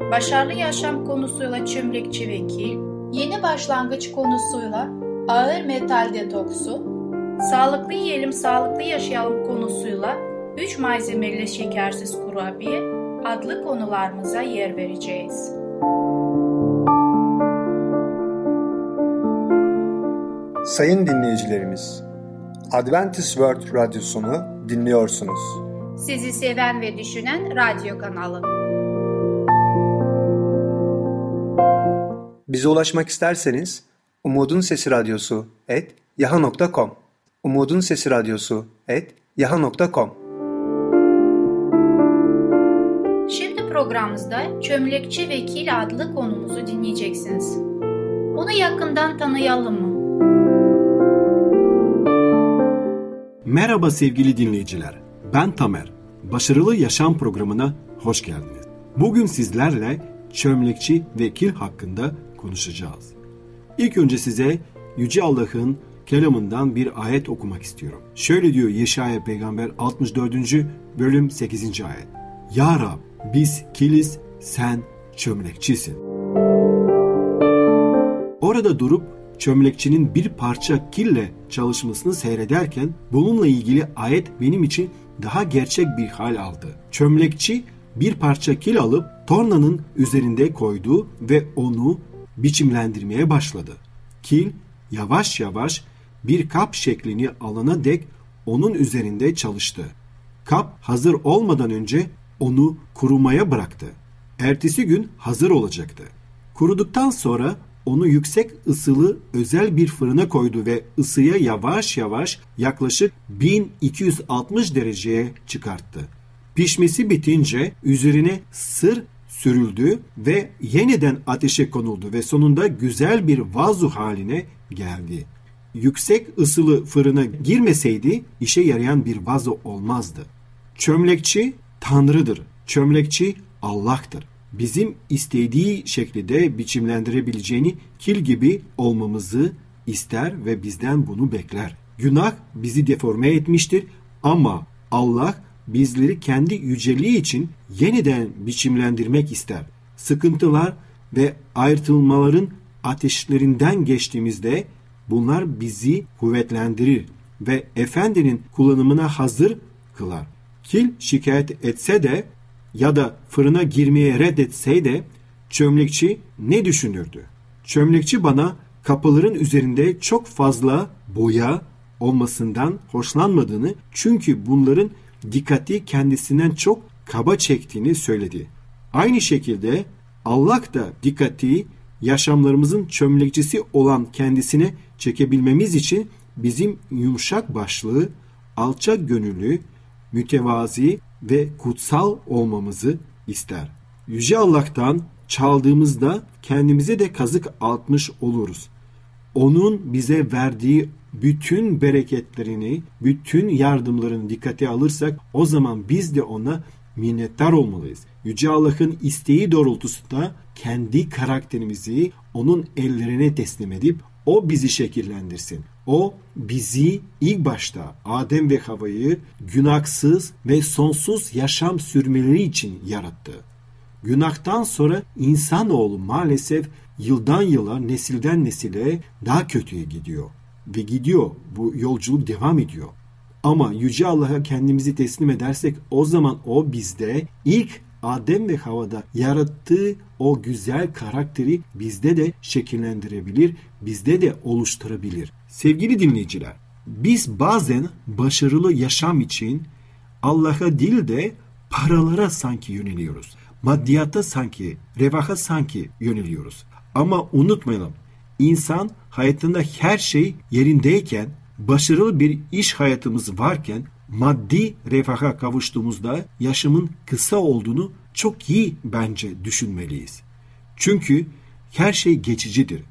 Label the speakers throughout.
Speaker 1: başarılı yaşam konusuyla çömlekçi vekil, yeni başlangıç konusuyla ağır metal detoksu, sağlıklı yiyelim sağlıklı yaşayalım konusuyla 3 malzemeli şekersiz kurabiye adlı konularımıza yer vereceğiz.
Speaker 2: Sayın dinleyicilerimiz, Adventist World Radyosunu dinliyorsunuz.
Speaker 1: Sizi seven ve düşünen radyo kanalı.
Speaker 2: Bize ulaşmak isterseniz Umutun Sesi Radyosu et yaha.com Umutun Sesi Radyosu et yaha.com
Speaker 1: Şimdi programımızda Çömlekçi Vekil adlı konumuzu dinleyeceksiniz. Onu yakından tanıyalım mı?
Speaker 3: Merhaba sevgili dinleyiciler. Ben Tamer. Başarılı Yaşam programına hoş geldiniz. Bugün sizlerle çömlekçi vekil hakkında konuşacağız. İlk önce size Yüce Allah'ın kelamından bir ayet okumak istiyorum. Şöyle diyor Yeşaya peygamber 64. bölüm 8. ayet. Ya Rab biz kiliz sen çömlekçisin. Orada durup çömlekçinin bir parça kille çalışmasını seyrederken bununla ilgili ayet benim için daha gerçek bir hal aldı. Çömlekçi bir parça kil alıp tornanın üzerinde koydu ve onu biçimlendirmeye başladı. Kil yavaş yavaş bir kap şeklini alana dek onun üzerinde çalıştı. Kap hazır olmadan önce onu kurumaya bıraktı. Ertesi gün hazır olacaktı. Kuruduktan sonra onu yüksek ısılı özel bir fırına koydu ve ısıya yavaş yavaş yaklaşık 1260 dereceye çıkarttı. Pişmesi bitince üzerine sır sürüldü ve yeniden ateşe konuldu ve sonunda güzel bir vazu haline geldi. Yüksek ısılı fırına girmeseydi işe yarayan bir vazo olmazdı. Çömlekçi Tanrı'dır. Çömlekçi Allah'tır. Bizim istediği şekilde biçimlendirebileceğini kil gibi olmamızı ister ve bizden bunu bekler. Günah bizi deforme etmiştir ama Allah bizleri kendi yüceliği için yeniden biçimlendirmek ister. Sıkıntılar ve ayrılmaların ateşlerinden geçtiğimizde bunlar bizi kuvvetlendirir ve efendinin kullanımına hazır kılar. Kil şikayet etse de ya da fırına girmeye reddetseydi çömlekçi ne düşünürdü? Çömlekçi bana kapıların üzerinde çok fazla boya olmasından hoşlanmadığını çünkü bunların dikkati kendisinden çok kaba çektiğini söyledi. Aynı şekilde Allah da dikkati yaşamlarımızın çömlekçisi olan kendisine çekebilmemiz için bizim yumuşak başlığı, alçak gönüllü, mütevazi ve kutsal olmamızı ister. Yüce Allah'tan çaldığımızda kendimize de kazık atmış oluruz. Onun bize verdiği bütün bereketlerini, bütün yardımlarını dikkate alırsak o zaman biz de ona minnettar olmalıyız. Yüce Allah'ın isteği doğrultusunda kendi karakterimizi onun ellerine teslim edip o bizi şekillendirsin. O bizi ilk başta Adem ve Hava'yı günahsız ve sonsuz yaşam sürmeleri için yarattı. Günahtan sonra insanoğlu maalesef yıldan yıla, nesilden nesile daha kötüye gidiyor. Ve gidiyor. Bu yolculuk devam ediyor. Ama Yüce Allah'a kendimizi teslim edersek o zaman o bizde ilk Adem ve Hava'da yarattığı o güzel karakteri bizde de şekillendirebilir, bizde de oluşturabilir. Sevgili dinleyiciler, biz bazen başarılı yaşam için Allah'a değil de paralara sanki yöneliyoruz. Maddiyata sanki, revaha sanki yöneliyoruz. Ama unutmayalım, insan hayatında her şey yerindeyken, başarılı bir iş hayatımız varken maddi refaha kavuştuğumuzda yaşamın kısa olduğunu çok iyi bence düşünmeliyiz. Çünkü Her şey geçicidir.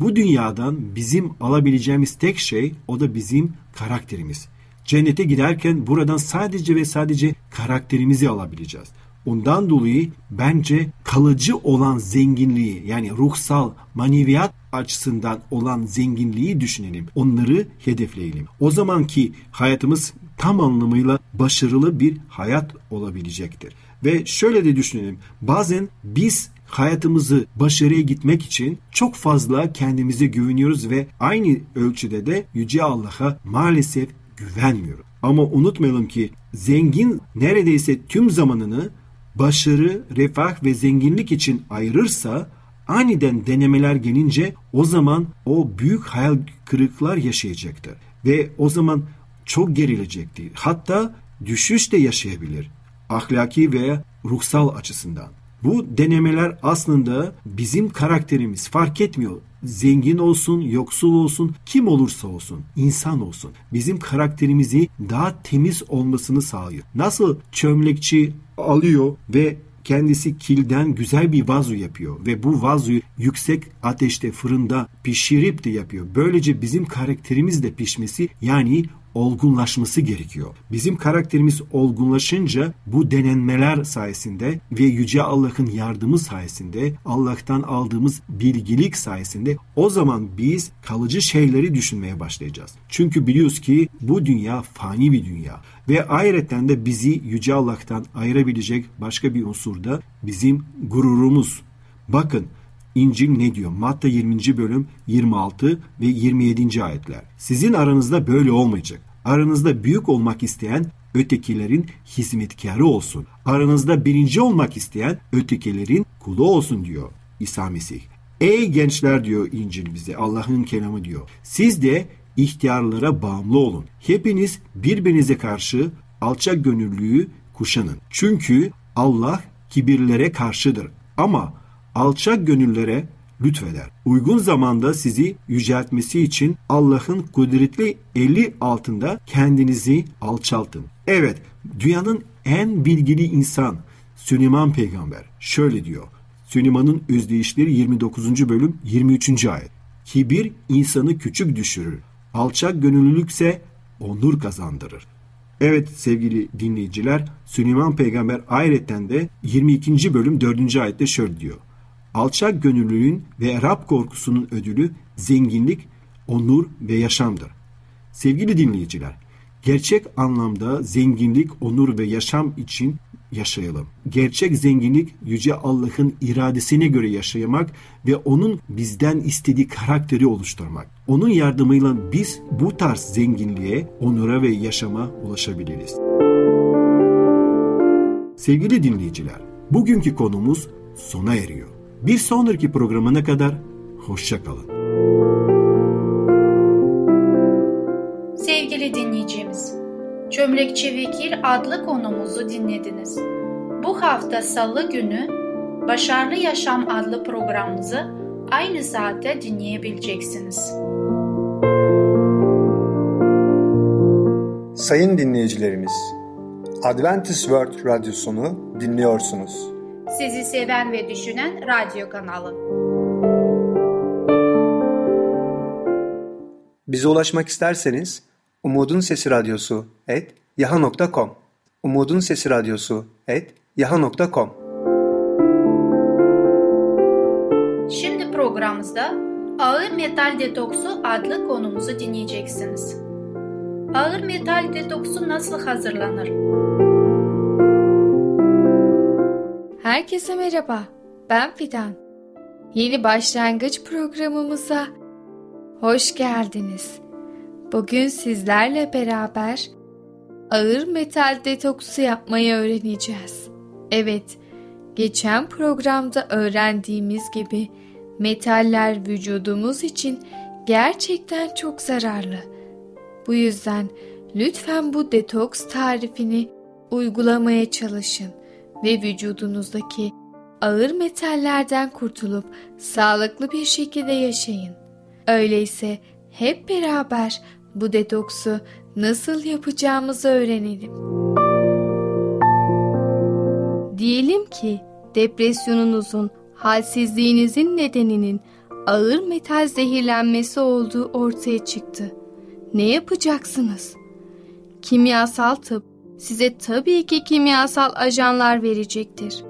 Speaker 3: Bu dünyadan bizim alabileceğimiz tek şey o da bizim karakterimiz. Cennete giderken buradan sadece ve sadece karakterimizi alabileceğiz. Ondan dolayı bence kalıcı olan zenginliği yani ruhsal, maneviyat açısından olan zenginliği düşünelim. Onları hedefleyelim. O zamanki hayatımız tam anlamıyla başarılı bir hayat olabilecektir. Ve şöyle de düşünelim. Bazen biz hayatımızı başarıya gitmek için çok fazla kendimize güveniyoruz ve aynı ölçüde de Yüce Allah'a maalesef güvenmiyoruz. Ama unutmayalım ki zengin neredeyse tüm zamanını başarı, refah ve zenginlik için ayırırsa aniden denemeler gelince o zaman o büyük hayal kırıklar yaşayacaktır. Ve o zaman çok gerilecektir. Hatta düşüş de yaşayabilir. Ahlaki veya ruhsal açısından. Bu denemeler aslında bizim karakterimiz fark etmiyor. Zengin olsun, yoksul olsun, kim olursa olsun, insan olsun. Bizim karakterimizi daha temiz olmasını sağlıyor. Nasıl çömlekçi alıyor ve kendisi kilden güzel bir vazo yapıyor ve bu vazoyu yüksek ateşte fırında pişirip de yapıyor. Böylece bizim karakterimiz de pişmesi yani olgunlaşması gerekiyor. Bizim karakterimiz olgunlaşınca bu denenmeler sayesinde ve Yüce Allah'ın yardımı sayesinde Allah'tan aldığımız bilgilik sayesinde o zaman biz kalıcı şeyleri düşünmeye başlayacağız. Çünkü biliyoruz ki bu dünya fani bir dünya ve ayrıca de bizi Yüce Allah'tan ayırabilecek başka bir unsur da bizim gururumuz. Bakın İncil ne diyor? Matta 20. bölüm 26 ve 27. ayetler. Sizin aranızda böyle olmayacak. Aranızda büyük olmak isteyen ötekilerin hizmetkarı olsun. Aranızda birinci olmak isteyen ötekilerin kulu olsun diyor İsa Mesih. Ey gençler diyor İncil bize Allah'ın kelamı diyor. Siz de ihtiyarlara bağımlı olun. Hepiniz birbirinize karşı alçak gönüllüyü kuşanın. Çünkü Allah kibirlere karşıdır. Ama alçak gönüllere lütfeder. Uygun zamanda sizi yüceltmesi için Allah'ın kudretli eli altında kendinizi alçaltın. Evet, dünyanın en bilgili insan Süleyman peygamber şöyle diyor. Süleyman'ın özdeyişleri 29. bölüm 23. ayet. Kibir insanı küçük düşürür. Alçak gönüllülükse onur kazandırır. Evet sevgili dinleyiciler Süleyman peygamber ayreten de 22. bölüm 4. ayette şöyle diyor. Alçak gönüllülüğün ve Rab korkusunun ödülü zenginlik, onur ve yaşamdır. Sevgili dinleyiciler, gerçek anlamda zenginlik, onur ve yaşam için yaşayalım. Gerçek zenginlik Yüce Allah'ın iradesine göre yaşamak ve onun bizden istediği karakteri oluşturmak. Onun yardımıyla biz bu tarz zenginliğe, onura ve yaşama ulaşabiliriz. Sevgili dinleyiciler, bugünkü konumuz sona eriyor. Bir sonraki programına kadar hoşça kalın.
Speaker 1: Sevgili dinleyicimiz, Çömlekçi Vekil adlı konumuzu dinlediniz. Bu hafta Salı günü Başarılı Yaşam adlı programımızı aynı saatte dinleyebileceksiniz.
Speaker 2: Sayın dinleyicilerimiz, Adventist World Radyosunu dinliyorsunuz.
Speaker 1: Sizi seven ve düşünen radyo kanalı.
Speaker 2: Bize ulaşmak isterseniz Umutun Sesi Radyosu et yaha.com Umutun Sesi Radyosu et yaha.com
Speaker 1: Şimdi programımızda Ağır Metal Detoksu adlı konumuzu dinleyeceksiniz. Ağır metal detoksu nasıl hazırlanır?
Speaker 4: Herkese merhaba, ben Fidan. Yeni başlangıç programımıza hoş geldiniz. Bugün sizlerle beraber ağır metal detoksu yapmayı öğreneceğiz. Evet, geçen programda öğrendiğimiz gibi metaller vücudumuz için gerçekten çok zararlı. Bu yüzden lütfen bu detoks tarifini uygulamaya çalışın ve vücudunuzdaki ağır metallerden kurtulup sağlıklı bir şekilde yaşayın. Öyleyse hep beraber bu detoksu nasıl yapacağımızı öğrenelim. Diyelim ki depresyonunuzun halsizliğinizin nedeninin ağır metal zehirlenmesi olduğu ortaya çıktı. Ne yapacaksınız? Kimyasal tıp size tabii ki kimyasal ajanlar verecektir.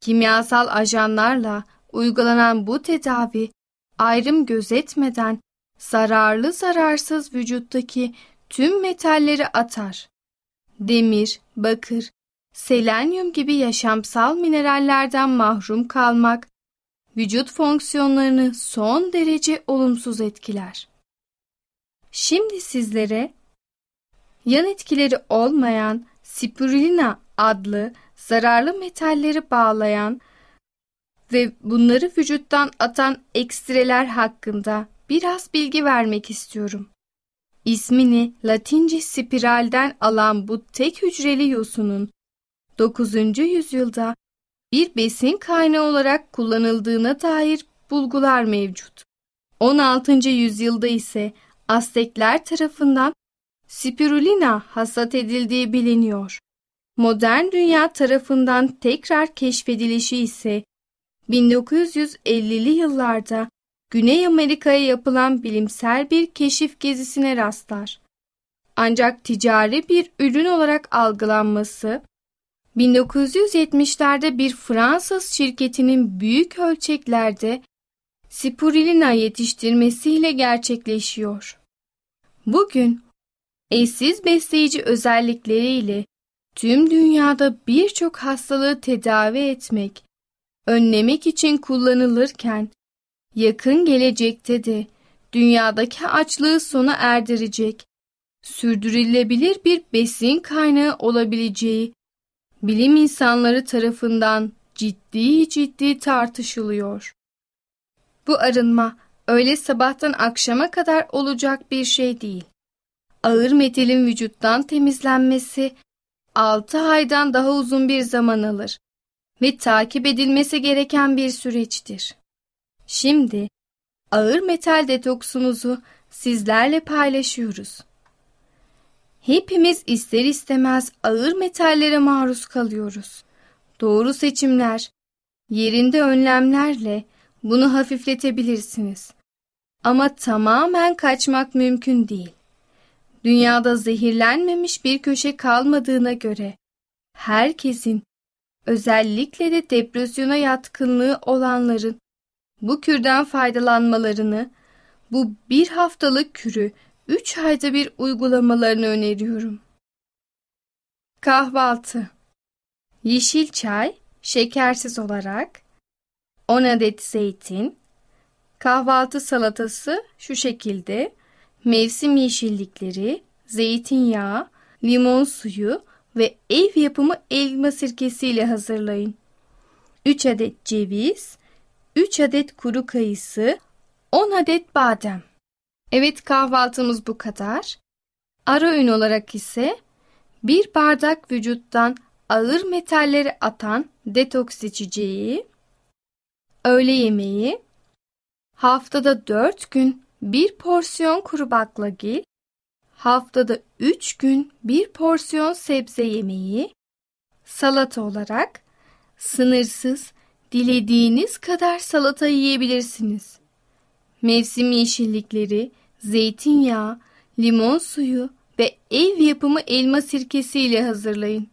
Speaker 4: Kimyasal ajanlarla uygulanan bu tedavi ayrım gözetmeden zararlı zararsız vücuttaki tüm metalleri atar. Demir, bakır, selenyum gibi yaşamsal minerallerden mahrum kalmak, vücut fonksiyonlarını son derece olumsuz etkiler. Şimdi sizlere yan etkileri olmayan spirulina adlı zararlı metalleri bağlayan ve bunları vücuttan atan ekstreler hakkında biraz bilgi vermek istiyorum. İsmini Latince spiralden alan bu tek hücreli yosunun 9. yüzyılda bir besin kaynağı olarak kullanıldığına dair bulgular mevcut. 16. yüzyılda ise Aztekler tarafından spirulina hasat edildiği biliniyor. Modern dünya tarafından tekrar keşfedilişi ise 1950'li yıllarda Güney Amerika'ya yapılan bilimsel bir keşif gezisine rastlar. Ancak ticari bir ürün olarak algılanması 1970'lerde bir Fransız şirketinin büyük ölçeklerde spirulina yetiştirmesiyle gerçekleşiyor. Bugün eşsiz besleyici özellikleriyle tüm dünyada birçok hastalığı tedavi etmek, önlemek için kullanılırken yakın gelecekte de dünyadaki açlığı sona erdirecek, sürdürülebilir bir besin kaynağı olabileceği bilim insanları tarafından ciddi ciddi tartışılıyor. Bu arınma öyle sabahtan akşama kadar olacak bir şey değil. Ağır metalin vücuttan temizlenmesi 6 aydan daha uzun bir zaman alır ve takip edilmesi gereken bir süreçtir. Şimdi ağır metal detoksumuzu sizlerle paylaşıyoruz. Hepimiz ister istemez ağır metallere maruz kalıyoruz. Doğru seçimler, yerinde önlemlerle bunu hafifletebilirsiniz. Ama tamamen kaçmak mümkün değil. Dünyada zehirlenmemiş bir köşe kalmadığına göre herkesin özellikle de depresyona yatkınlığı olanların bu kürden faydalanmalarını, bu bir haftalık kürü üç ayda bir uygulamalarını öneriyorum. Kahvaltı Yeşil çay, şekersiz olarak, 10 adet zeytin, kahvaltı salatası şu şekilde, mevsim yeşillikleri, zeytinyağı, limon suyu ve ev yapımı elma sirkesiyle hazırlayın. 3 adet ceviz, 3 adet kuru kayısı, 10 adet badem. Evet kahvaltımız bu kadar. Ara öğün olarak ise bir bardak vücuttan ağır metalleri atan detoks içeceği, öğle yemeği, haftada 4 gün bir porsiyon kuru baklagil, haftada 3 gün bir porsiyon sebze yemeği, salata olarak sınırsız dilediğiniz kadar salata yiyebilirsiniz. Mevsim yeşillikleri, zeytinyağı, limon suyu ve ev yapımı elma sirkesi ile hazırlayın.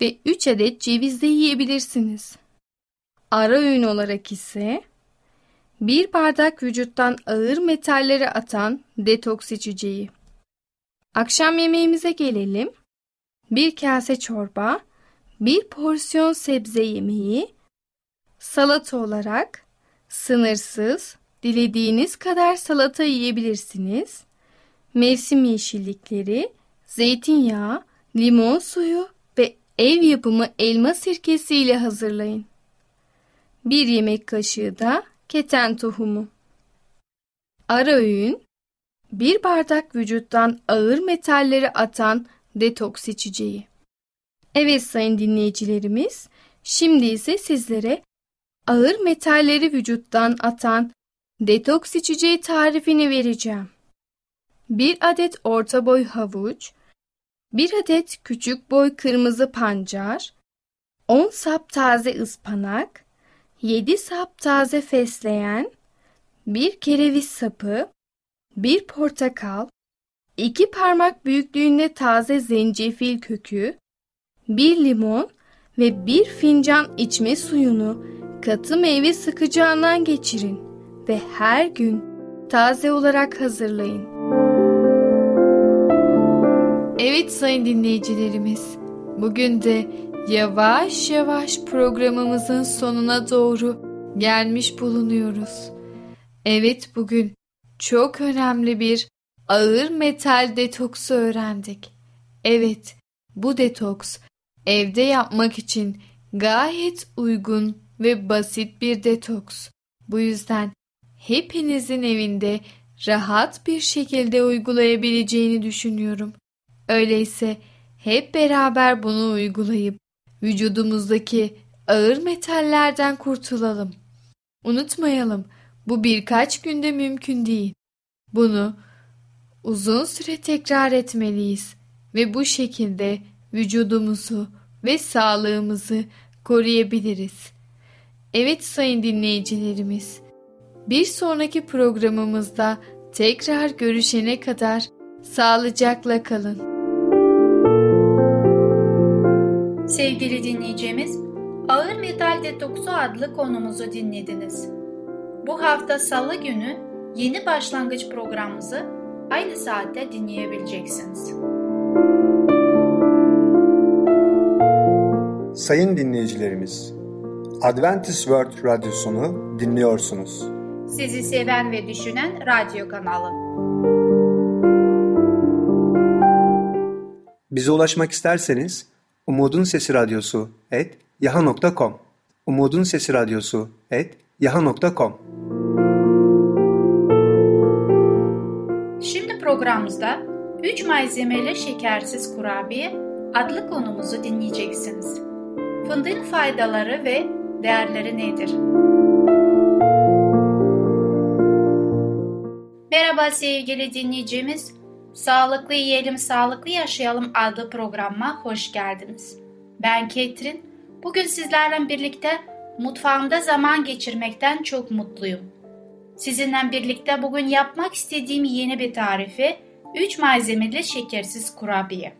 Speaker 4: Ve 3 adet ceviz de yiyebilirsiniz. Ara öğün olarak ise bir bardak vücuttan ağır metalleri atan detoks içeceği. Akşam yemeğimize gelelim. Bir kase çorba, bir porsiyon sebze yemeği, salata olarak sınırsız, dilediğiniz kadar salata yiyebilirsiniz. Mevsim yeşillikleri, zeytinyağı, limon suyu ve ev yapımı elma sirkesi ile hazırlayın. Bir yemek kaşığı da keten tohumu. Ara öğün, bir bardak vücuttan ağır metalleri atan detoks içeceği. Evet sayın dinleyicilerimiz, şimdi ise sizlere ağır metalleri vücuttan atan detoks içeceği tarifini vereceğim. Bir adet orta boy havuç, bir adet küçük boy kırmızı pancar, 10 sap taze ıspanak, 7 sap taze fesleğen, bir kereviz sapı, bir portakal, iki parmak büyüklüğünde taze zencefil kökü, bir limon ve bir fincan içme suyunu katı meyve sıkacağından geçirin ve her gün taze olarak hazırlayın. Evet sayın dinleyicilerimiz, bugün de yavaş yavaş programımızın sonuna doğru gelmiş bulunuyoruz. Evet bugün çok önemli bir ağır metal detoksu öğrendik. Evet, bu detoks evde yapmak için gayet uygun ve basit bir detoks. Bu yüzden hepinizin evinde rahat bir şekilde uygulayabileceğini düşünüyorum. Öyleyse hep beraber bunu uygulayıp vücudumuzdaki ağır metallerden kurtulalım. Unutmayalım, bu birkaç günde mümkün değil. Bunu uzun süre tekrar etmeliyiz ve bu şekilde vücudumuzu ve sağlığımızı koruyabiliriz. Evet sayın dinleyicilerimiz, bir sonraki programımızda tekrar görüşene kadar sağlıcakla kalın.
Speaker 1: Sevgili dinleyicimiz, Ağır Metal Detoksu adlı konumuzu dinlediniz. Bu hafta salı günü yeni başlangıç programımızı aynı saatte dinleyebileceksiniz.
Speaker 2: Sayın dinleyicilerimiz, Adventist World Radyosunu dinliyorsunuz.
Speaker 1: Sizi seven ve düşünen radyo kanalı.
Speaker 2: Bize ulaşmak isterseniz Umutun Sesi Radyosu et yaha.com Umutun Sesi Radyosu et yaha.com
Speaker 1: Şimdi programımızda 3 malzemeli şekersiz kurabiye adlı konumuzu dinleyeceksiniz. Fındığın faydaları ve değerleri nedir? Merhaba sevgili dinleyicimiz. Sağlıklı Yiyelim, Sağlıklı Yaşayalım adlı programıma hoş geldiniz. Ben Ketrin. Bugün sizlerle birlikte mutfağımda zaman geçirmekten çok mutluyum. Sizinle birlikte bugün yapmak istediğim yeni bir tarifi 3 malzemeli şekersiz kurabiye.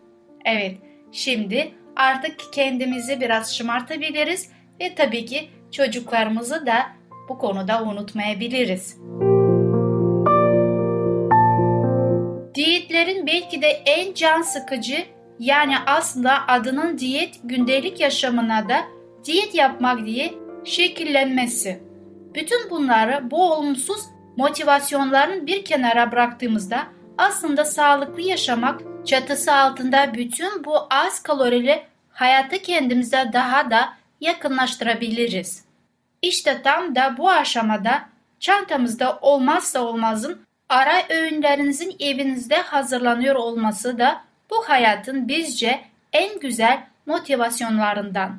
Speaker 1: Evet, şimdi artık kendimizi biraz şımartabiliriz ve tabii ki çocuklarımızı da bu konuda unutmayabiliriz. Diyetlerin belki de en can sıkıcı yani aslında adının diyet gündelik yaşamına da diyet yapmak diye şekillenmesi. Bütün bunları bu olumsuz motivasyonların bir kenara bıraktığımızda aslında sağlıklı yaşamak çatısı altında bütün bu az kalorili hayatı kendimize daha da yakınlaştırabiliriz. İşte tam da bu aşamada çantamızda olmazsa olmazın ara öğünlerinizin evinizde hazırlanıyor olması da bu hayatın bizce en güzel motivasyonlarından.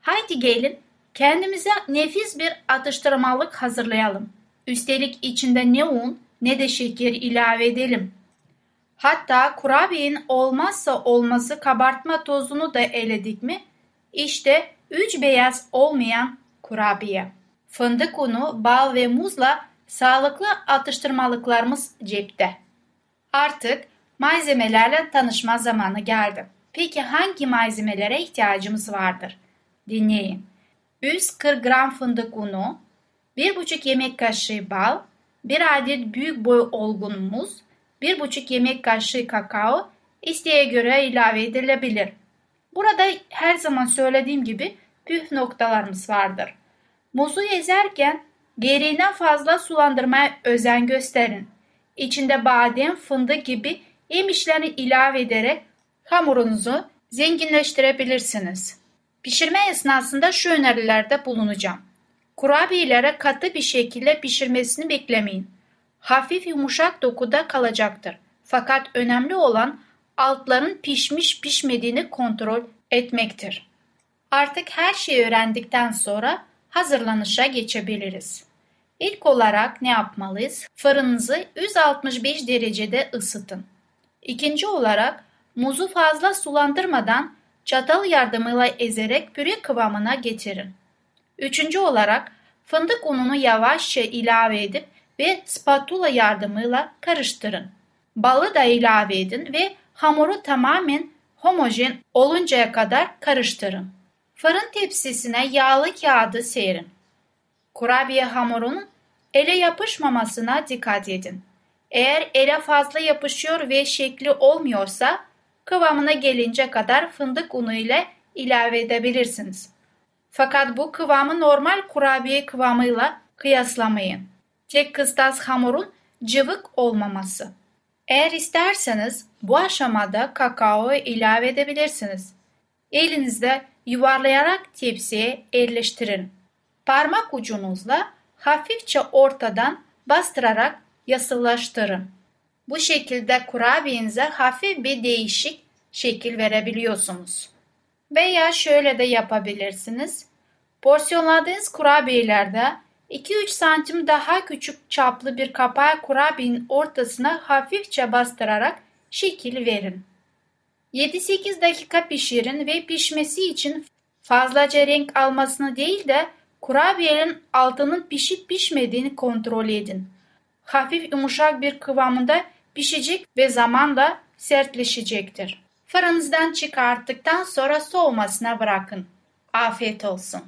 Speaker 1: Haydi gelin kendimize nefis bir atıştırmalık hazırlayalım. Üstelik içinde ne un ne de şeker ilave edelim. Hatta kurabiyenin olmazsa olması kabartma tozunu da eledik mi? İşte üç beyaz olmayan kurabiye. Fındık unu, bal ve muzla sağlıklı atıştırmalıklarımız cepte. Artık malzemelerle tanışma zamanı geldi. Peki hangi malzemelere ihtiyacımız vardır? Dinleyin. 140 gram fındık unu, 1,5 yemek kaşığı bal, 1 adet büyük boy olgun muz, 1,5 yemek kaşığı kakao isteğe göre ilave edilebilir. Burada her zaman söylediğim gibi püf noktalarımız vardır. Muzu ezerken gereğinden fazla sulandırmaya özen gösterin. İçinde badem, fındık gibi yemişlerini ilave ederek hamurunuzu zenginleştirebilirsiniz. Pişirme esnasında şu önerilerde bulunacağım. Kurabiyelere katı bir şekilde pişirmesini beklemeyin. Hafif yumuşak dokuda kalacaktır. Fakat önemli olan altların pişmiş pişmediğini kontrol etmektir. Artık her şeyi öğrendikten sonra hazırlanışa geçebiliriz. İlk olarak ne yapmalıyız? Fırınınızı 165 derecede ısıtın. İkinci olarak muzu fazla sulandırmadan çatal yardımıyla ezerek püre kıvamına getirin. Üçüncü olarak Fındık ununu yavaşça ilave edip ve spatula yardımıyla karıştırın. Balı da ilave edin ve hamuru tamamen homojen oluncaya kadar karıştırın. Fırın tepsisine yağlı kağıdı serin. Kurabiye hamurunun ele yapışmamasına dikkat edin. Eğer ele fazla yapışıyor ve şekli olmuyorsa kıvamına gelince kadar fındık unu ile ilave edebilirsiniz. Fakat bu kıvamı normal kurabiye kıvamıyla kıyaslamayın. Tek kıstas hamurun cıvık olmaması. Eğer isterseniz bu aşamada kakao ilave edebilirsiniz. Elinizde yuvarlayarak tepsiye yerleştirin. Parmak ucunuzla hafifçe ortadan bastırarak yasıllaştırın. Bu şekilde kurabiyenize hafif bir değişik şekil verebiliyorsunuz. Veya şöyle de yapabilirsiniz. Porsiyonladığınız kurabiyelerde 2-3 santim daha küçük çaplı bir kapağı kurabiyenin ortasına hafifçe bastırarak şekil verin. 7-8 dakika pişirin ve pişmesi için fazlaca renk almasını değil de kurabiyenin altının pişip pişmediğini kontrol edin. Hafif yumuşak bir kıvamında pişecek ve zamanla sertleşecektir. Fırınızdan çıkarttıktan sonra soğumasına bırakın. Afiyet olsun.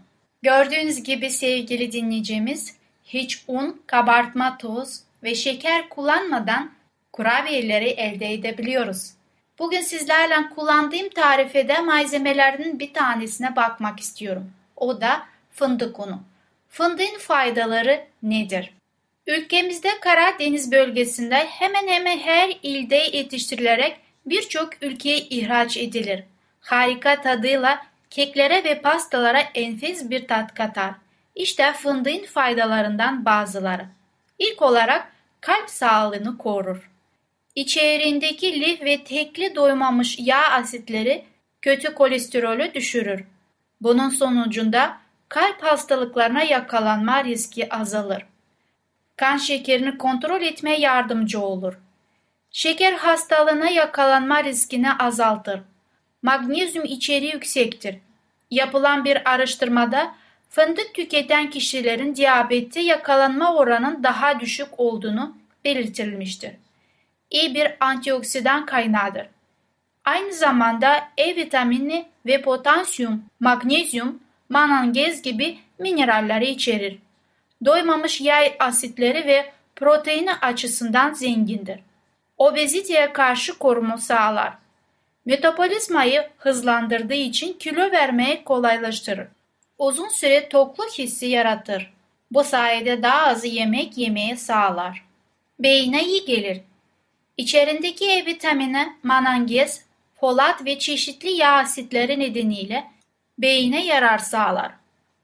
Speaker 1: Gördüğünüz gibi sevgili dinleyicimiz hiç un, kabartma toz ve şeker kullanmadan kurabiyeleri elde edebiliyoruz. Bugün sizlerle kullandığım tarifede malzemelerinin bir tanesine bakmak istiyorum. O da fındık unu. Fındığın faydaları nedir? Ülkemizde Karadeniz bölgesinde hemen hemen her ilde yetiştirilerek birçok ülkeye ihraç edilir. Harika tadıyla keklere ve pastalara enfes bir tat katar. İşte fındığın faydalarından bazıları. İlk olarak kalp sağlığını korur. İçerisindeki lif ve tekli doymamış yağ asitleri kötü kolesterolü düşürür. Bunun sonucunda kalp hastalıklarına yakalanma riski azalır. Kan şekerini kontrol etmeye yardımcı olur. Şeker hastalığına yakalanma riskini azaltır. Magnezyum içeriği yüksektir. Yapılan bir araştırmada fındık tüketen kişilerin diyabette yakalanma oranının daha düşük olduğunu belirtilmiştir. İyi bir antioksidan kaynağıdır. Aynı zamanda E vitamini ve potasyum, magnezyum, manangez gibi mineralleri içerir. Doymamış yağ asitleri ve proteini açısından zengindir. Obeziteye karşı koruma sağlar. Metabolizmayı hızlandırdığı için kilo vermeyi kolaylaştırır. Uzun süre tokluk hissi yaratır. Bu sayede daha az yemek yemeye sağlar. Beyine iyi gelir. İçerindeki E vitamini, manangez, folat ve çeşitli yağ asitleri nedeniyle beyine yarar sağlar.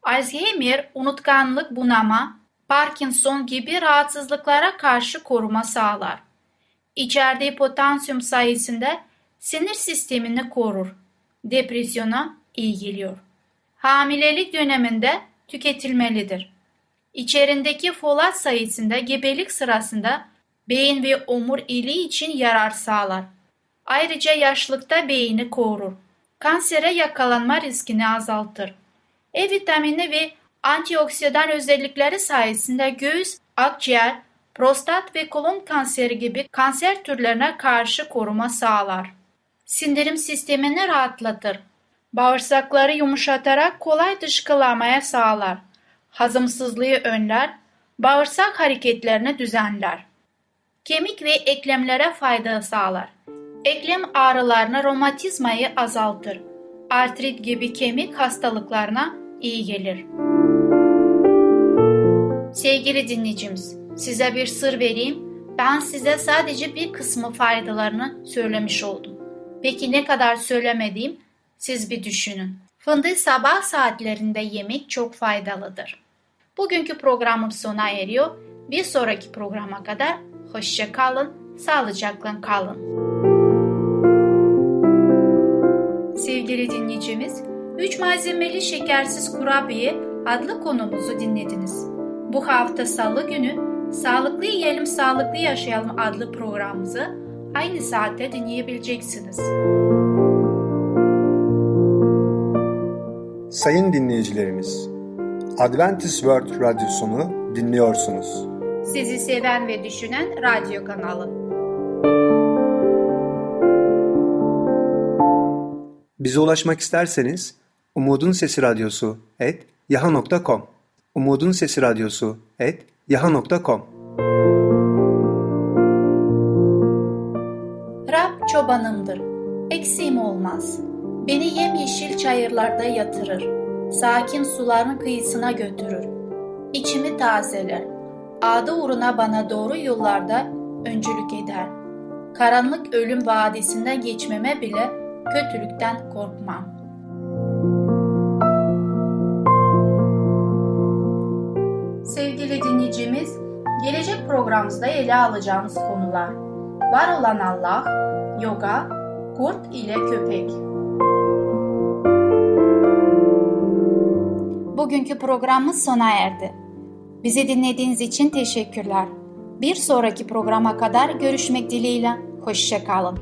Speaker 1: Alzheimer, unutkanlık, bunama, Parkinson gibi rahatsızlıklara karşı koruma sağlar. İçerdiği potasyum sayesinde sinir sistemini korur. Depresyona iyi geliyor. Hamilelik döneminde tüketilmelidir. İçerindeki folat sayesinde gebelik sırasında beyin ve omuriliği için yarar sağlar. Ayrıca yaşlıkta beyni korur. Kansere yakalanma riskini azaltır. E vitamini ve antioksidan özellikleri sayesinde göğüs, akciğer, prostat ve kolon kanseri gibi kanser türlerine karşı koruma sağlar. Sindirim sistemini rahatlatır. Bağırsakları yumuşatarak kolay dışkılamaya sağlar. Hazımsızlığı önler, bağırsak hareketlerini düzenler. Kemik ve eklemlere fayda sağlar. Eklem ağrılarına romatizmayı azaltır. Artrit gibi kemik hastalıklarına iyi gelir. Sevgili dinleyicimiz, size bir sır vereyim. Ben size sadece bir kısmı faydalarını söylemiş oldum. Peki ne kadar söylemediğim siz bir düşünün. Fındığı sabah saatlerinde yemek çok faydalıdır. Bugünkü programım sona eriyor. Bir sonraki programa kadar hoşça kalın, sağlıcakla kalın. Sevgili dinleyicimiz, 3 malzemeli şekersiz kurabiye adlı konumuzu dinlediniz. Bu hafta salı günü Sağlıklı Yiyelim Sağlıklı Yaşayalım adlı programımızı aynı saatte dinleyebileceksiniz.
Speaker 2: Sayın dinleyicilerimiz, Adventist World Radyosunu dinliyorsunuz.
Speaker 1: Sizi seven ve düşünen radyo kanalı.
Speaker 2: Bize ulaşmak isterseniz Umutun Sesi Radyosu et yaha.com Umutun Sesi Radyosu et yaha.com
Speaker 1: Rab çobanımdır, eksiğim olmaz. Beni yemyeşil çayırlarda yatırır, sakin suların kıyısına götürür. İçimi tazeler, adı uğruna bana doğru yollarda öncülük eder. Karanlık ölüm vadisinden geçmeme bile kötülükten korkmam. Sevgili dinleyicimiz, gelecek programımızda ele alacağımız konular Var olan Allah, yoga, kurt ile köpek. Bugünkü programımız sona erdi. Bizi dinlediğiniz için teşekkürler. Bir sonraki programa kadar görüşmek dileğiyle. Hoşçakalın.